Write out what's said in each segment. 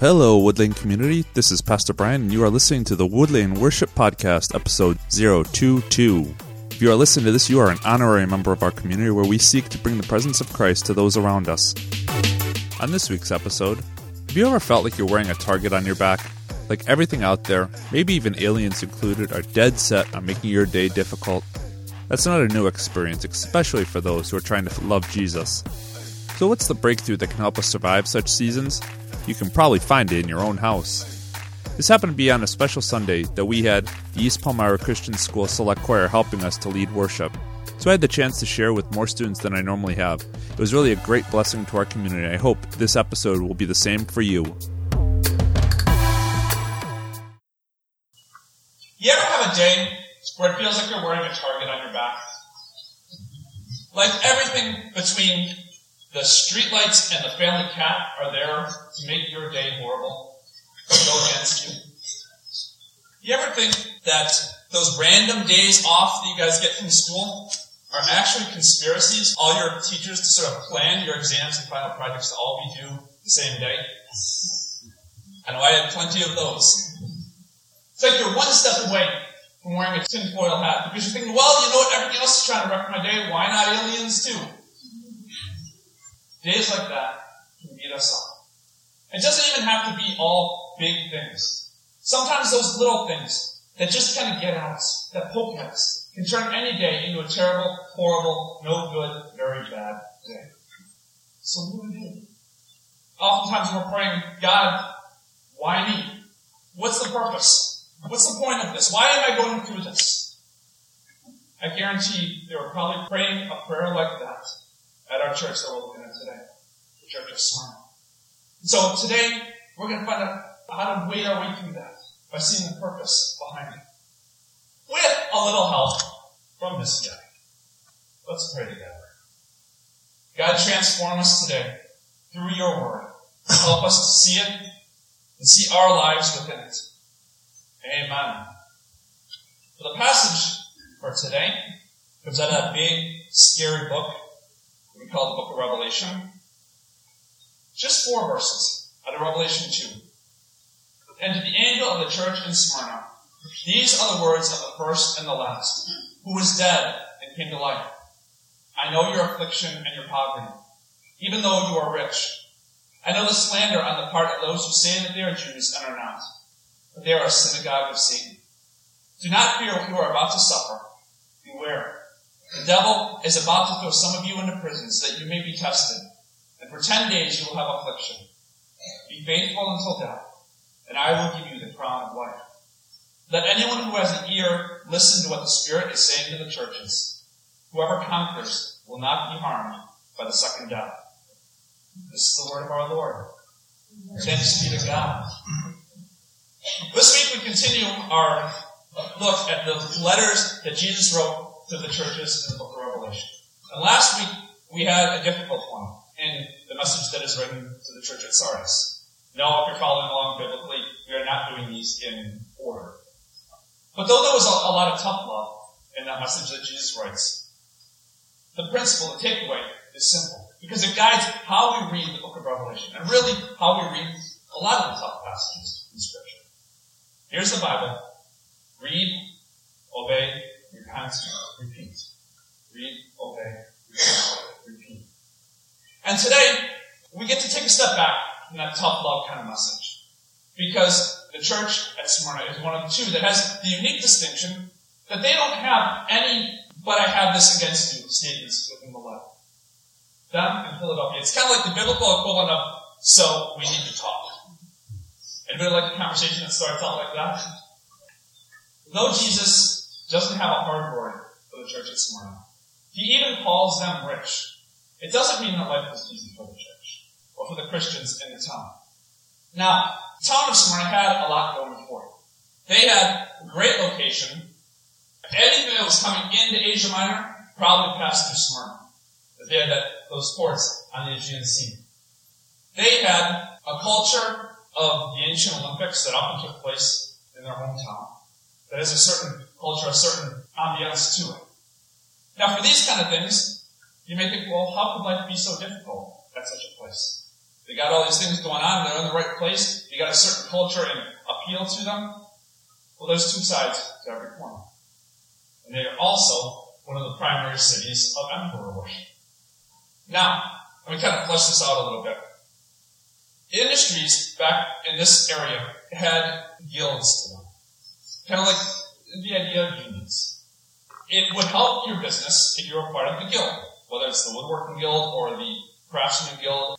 Hello, Woodlane community. This is Pastor Brian, and you are listening to the Woodlane Worship Podcast, episode 022. If you are listening to this, you are an honorary member of our community where we seek to bring the presence of Christ to those around us. On this week's episode, have you ever felt like you're wearing a target on your back? Like everything out there, maybe even aliens included, are dead set on making your day difficult? That's not a new experience, especially for those who are trying to love Jesus. So, what's the breakthrough that can help us survive such seasons? You can probably find it in your own house. This happened to be on a special Sunday that we had the East Palmyra Christian School Select Choir helping us to lead worship. So I had the chance to share with more students than I normally have. It was really a great blessing to our community. I hope this episode will be the same for you. You ever have a day where it feels like you're wearing a target on your back? Like everything between the streetlights and the family cat are there to make your day horrible, go against you. You ever think that those random days off that you guys get from school are actually conspiracies? All your teachers to sort of plan your exams and final projects to all be due the same day? I know I had plenty of those. It's like you're one step away from wearing a tinfoil hat because you're thinking, well, you know what, everything else is trying to wreck my day. Why not aliens too? Days like that can beat us up. It doesn't even have to be all big things. Sometimes those little things that just kind of get at us, that poke at us, can turn any day into a terrible, horrible, no good, very bad day. So what do we do? Oftentimes we're praying, God, why me? What's the purpose? What's the point of this? Why am I going through this? I guarantee they were probably praying a prayer like that at our church that we're looking at today, the Church of Smyrna. So today, we're going to find out how to wade our way through that by seeing the purpose behind it. With a little help from this guy. Let's pray together. God, transform us today through your word. Help us to see it and see our lives within it. Amen. For the passage for today comes out of that big, scary book we call the book of Revelation. Just four verses out of Revelation 2. And to the angel of the church in Smyrna, these are the words of the first and the last, who was dead and came to life. I know your affliction and your poverty, even though you are rich. I know the slander on the part of those who say that they are Jews and are not, but they are a synagogue of Satan. Do not fear what you are about to suffer. Beware. The devil is about to throw some of you into prison so that you may be tested. And for ten days you will have affliction. Be faithful until death, and I will give you the crown of life. Let anyone who has an ear listen to what the Spirit is saying to the churches. Whoever conquers will not be harmed by the second death. This is the word of our Lord. Thanks be to God. This week we continue our look at the letters that Jesus wrote to the churches in the book of Revelation. And last week, we had a difficult one in the message that is written to the church at Sardis. Now, if you're following along biblically, we are not doing these in order. But though there was a, a lot of tough love in that message that Jesus writes, the principle, the takeaway, is simple. Because it guides how we read the book of Revelation, and really how we read a lot of the tough passages in Scripture. Here's the Bible. Read, obey, repeat. Read, obey, repeat. And today, we get to take a step back from that tough love kind of message. Because the church at Smyrna is one of the two that has the unique distinction that they don't have any, but I have this against you statements within the letter. Them and Philadelphia. It's kind of like the biblical equivalent of, so we need to talk. Anybody like a conversation that starts out like that? Though Jesus doesn't have a hard word for the church at Smyrna. He even calls them rich. It doesn't mean that life was easy for the church or for the Christians in the town. Now, the town of Smyrna had a lot going for it. They had a great location. Anything that was coming into Asia Minor probably passed through Smyrna. They had that, those ports on the Aegean Sea. They had a culture of the ancient Olympics that often took place in their hometown. That has a certain culture, a certain ambiance to it. Now, for these kind of things, you may think, well, how could life be so difficult at such a place? They got all these things going on, they're in the right place, you got a certain culture and appeal to them. Well, there's two sides to every coin. And they are also one of the primary cities of emperor worship. Now, let me kind of flesh this out a little bit. Industries back in this area had guilds to them. Kind of like the idea of unions. It would help your business if you were part of the guild, whether it's the woodworking guild or the craftsman guild.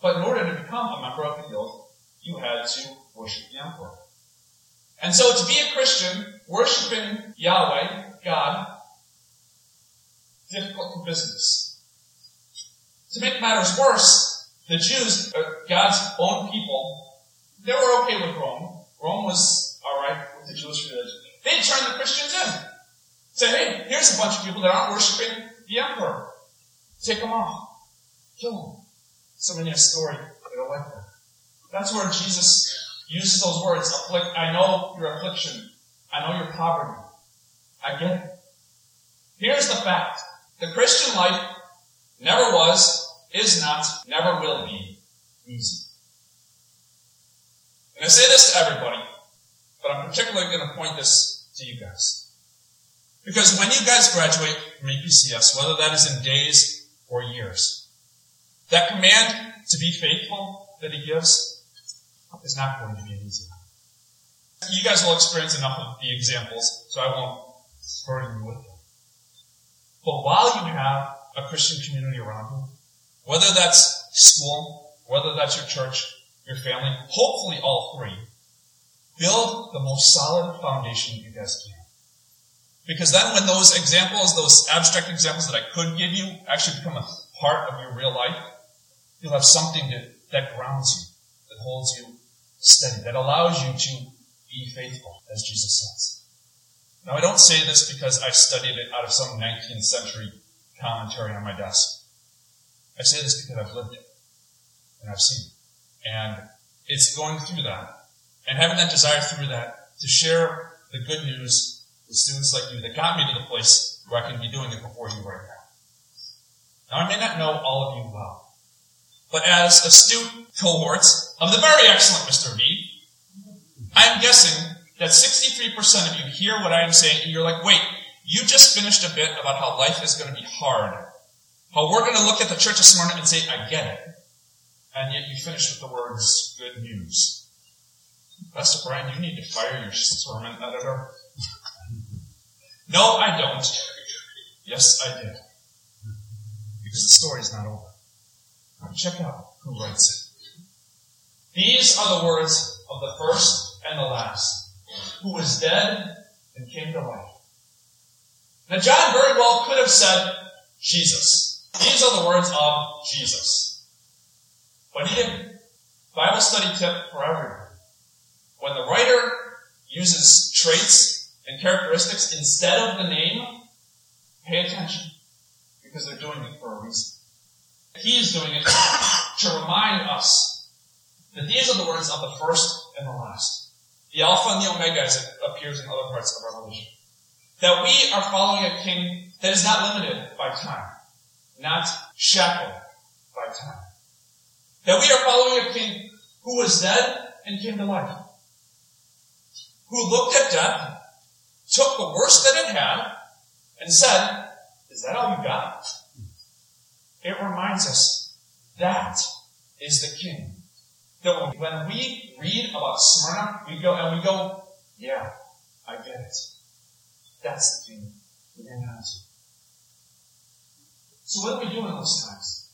But in order to become a member of the guild, you had to worship the emperor. And so to be a Christian, worshiping Yahweh, God, difficult business. To make matters worse, the Jews, uh, God's own people, they were okay with Rome. Rome was alright with the Jewish religion. They turned the Christians in. Say, hey, here's a bunch of people that aren't worshiping the emperor. Take them off. Kill them. Somebody in a story, they don't like that. That's where Jesus uses those words, afflict, I know your affliction. I know your poverty. I get it. Here's the fact. The Christian life never was, is not, never will be easy. And I say this to everybody, but I'm particularly going to point this to you guys. Because when you guys graduate from EPCS, whether that is in days or years, that command to be faithful that he gives is not going to be easy. You guys will experience enough of the examples, so I won't burden you with them. But while you have a Christian community around you, whether that's school, whether that's your church, your family, hopefully all three, build the most solid foundation you guys can. Because then when those examples, those abstract examples that I could give you actually become a part of your real life, you'll have something that, that grounds you, that holds you steady, that allows you to be faithful, as Jesus says. Now I don't say this because I studied it out of some 19th century commentary on my desk. I say this because I've lived it and I've seen it. And it's going through that and having that desire through that to share the good news with students like you that got me to the place where I can be doing it before you right now. Now I may not know all of you well, but as astute cohorts of the very excellent Mr. V, I'm guessing that 63% of you hear what I am saying and you're like, wait, you just finished a bit about how life is going to be hard. How we're going to look at the church of Smyrna and say, I get it. And yet you finish with the words, good news. Pastor Brian, you need to fire your sermon editor. no, I don't. Yes, I did. Because the story's not over. Now check out who writes it. These are the words of the first and the last, who was dead and came to life. Now, John very well could have said Jesus. These are the words of Jesus. But he didn't. Bible study tip for everyone. When the writer uses traits and characteristics instead of the name, pay attention because they're doing it for a reason. He is doing it to remind us that these are the words of the first and the last. The Alpha and the Omega as it appears in other parts of Revelation that we are following a king that is not limited by time, not shackled by time. That we are following a king who was dead and came to life. Who looked at death, took the worst that it had, and said, is that all you got? It reminds us that is the king. That when we read about Smyrna, we go and we go, yeah, I get it. That's the king didn't answer. So what do we do in those times?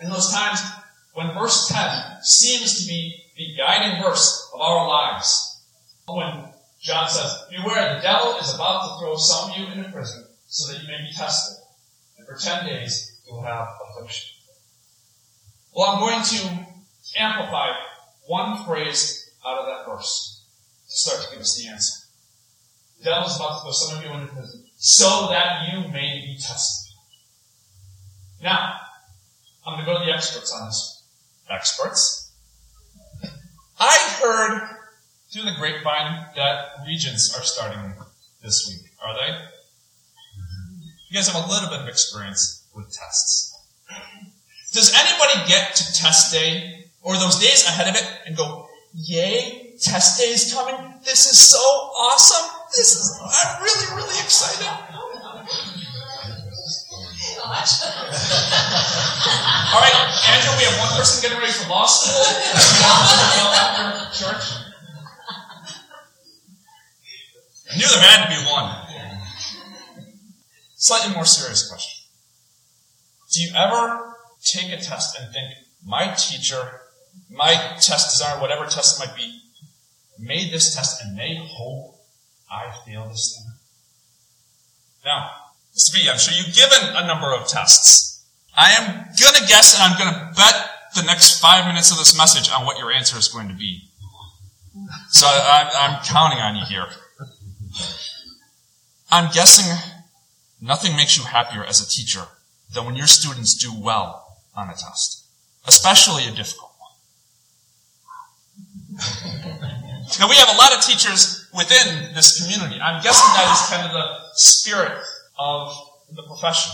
In those times when verse 10 seems to be the guiding verse of our lives. When John says, Beware, the devil is about to throw some of you into prison so that you may be tested. And for 10 days you will have affliction. Well, I'm going to amplify one phrase out of that verse to start to give us the answer. The devil is about to throw some of you into prison so that you may be tested. Now, I'm going to go to the experts on this. Experts? I heard through the grapevine that regents are starting this week. Are they? You guys have a little bit of experience with tests. Does anybody get to test day or those days ahead of it and go, yay, test day is coming? This is so awesome. This is, I'm really, really excited. All right, Andrew, we have one person getting ready for law school. after church. I knew there had to be one. Slightly more serious question. Do you ever take a test and think, my teacher, my test designer, whatever test it might be, made this test and they hope I fail this thing? Now, Mr. B, I'm sure you've given a number of tests. I am gonna guess and I'm gonna bet the next five minutes of this message on what your answer is going to be. So I, I'm counting on you here. I'm guessing nothing makes you happier as a teacher than when your students do well on a test, especially a difficult one. now we have a lot of teachers within this community. I'm guessing that is kind of the spirit of the profession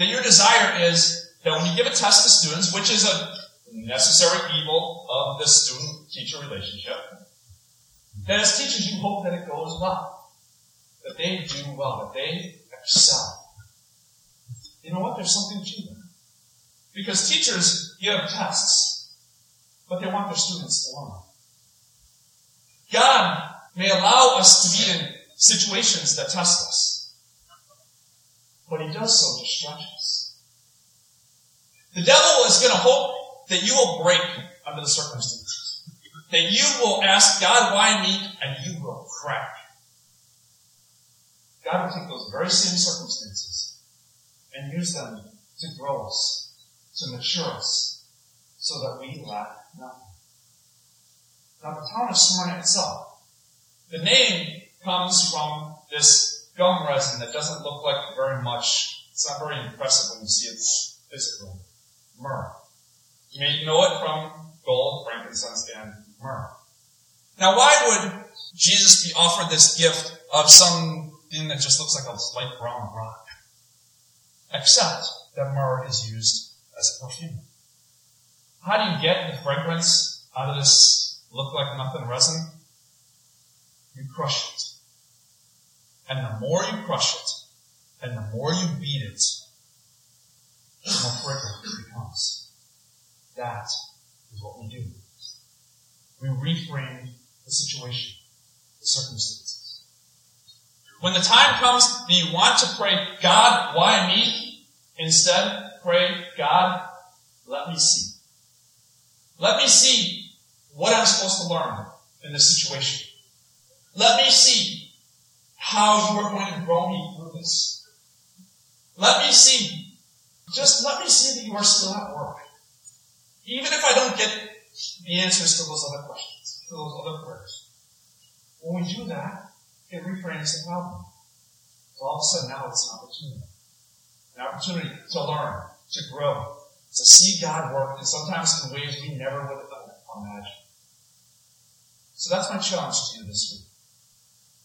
that your desire is that when you give a test to students, which is a necessary evil of the student-teacher relationship, that as teachers you hope that it goes well, that they do well, that they excel. You know what? There's something to that. Because teachers give tests, but they want their students to learn. God may allow us to be in situations that test us. But he does so to stretch us. The devil is going to hope that you will break under the circumstances. That you will ask God, why me? And you will crack. God will take those very same circumstances and use them to grow us, to mature us, so that we lack nothing. Now the town of Smyrna itself, the name comes from this gum resin that doesn't look like very much. It's not very impressive when you see it physically. Myrrh. You may know it from gold, frankincense, and myrrh. Now why would Jesus be offered this gift of something that just looks like a light brown rock? Except that myrrh is used as a perfume. How do you get the fragrance out of this look like nothing resin? You crush it. And the more you crush it, and the more you beat it, the more fragrant it becomes. That is what we do. We reframe the situation, the circumstances. When the time comes that you want to pray, God, why me? Instead, pray, God, let me see. Let me see what I'm supposed to learn in this situation. Let me see how you are going to grow me through this. Let me see. Just let me see that you are still at work. Even if I don't get the answers to those other questions, to those other prayers. When we do that, it reframes the problem. So all of a sudden now it's an opportunity. An opportunity to learn, to grow, to see God work, and sometimes in ways we never would have imagined. So that's my challenge to you this week.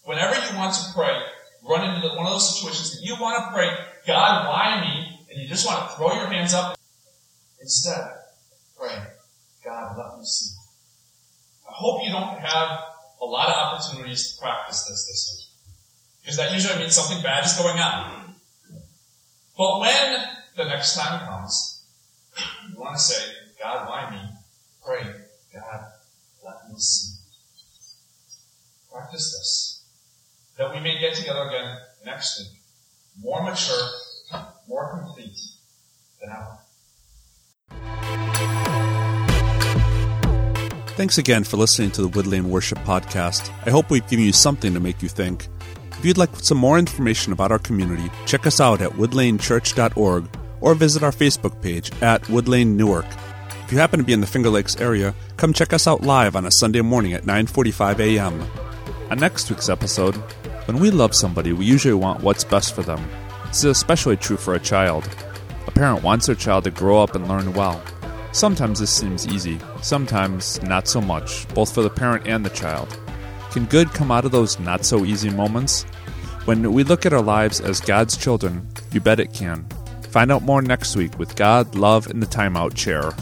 Whenever you want to pray, run into one of those situations that you want to pray, God, why me? And you just want to throw your hands up. Instead, Let me see. I hope you don't have a lot of opportunities to practice this this week. Because that usually means something bad is going on. But when the next time comes, you want to say, God, why me? Pray, God, let me see. Practice this that we may get together again next week, more mature, more complete than ever. Thanks again for listening to the Woodlane Worship Podcast. I hope we've given you something to make you think. If you'd like some more information about our community, check us out at woodlanechurch.org or visit our Facebook page at Woodlane Newark. If you happen to be in the Finger Lakes area, come check us out live on a Sunday morning at 9:45 a.m. On next week's episode, when we love somebody, we usually want what's best for them. This is especially true for a child. A parent wants their child to grow up and learn well. Sometimes this seems easy, sometimes not so much, both for the parent and the child. Can good come out of those not so easy moments? When we look at our lives as God's children, you bet it can. Find out more next week with God, Love, and the Timeout Chair.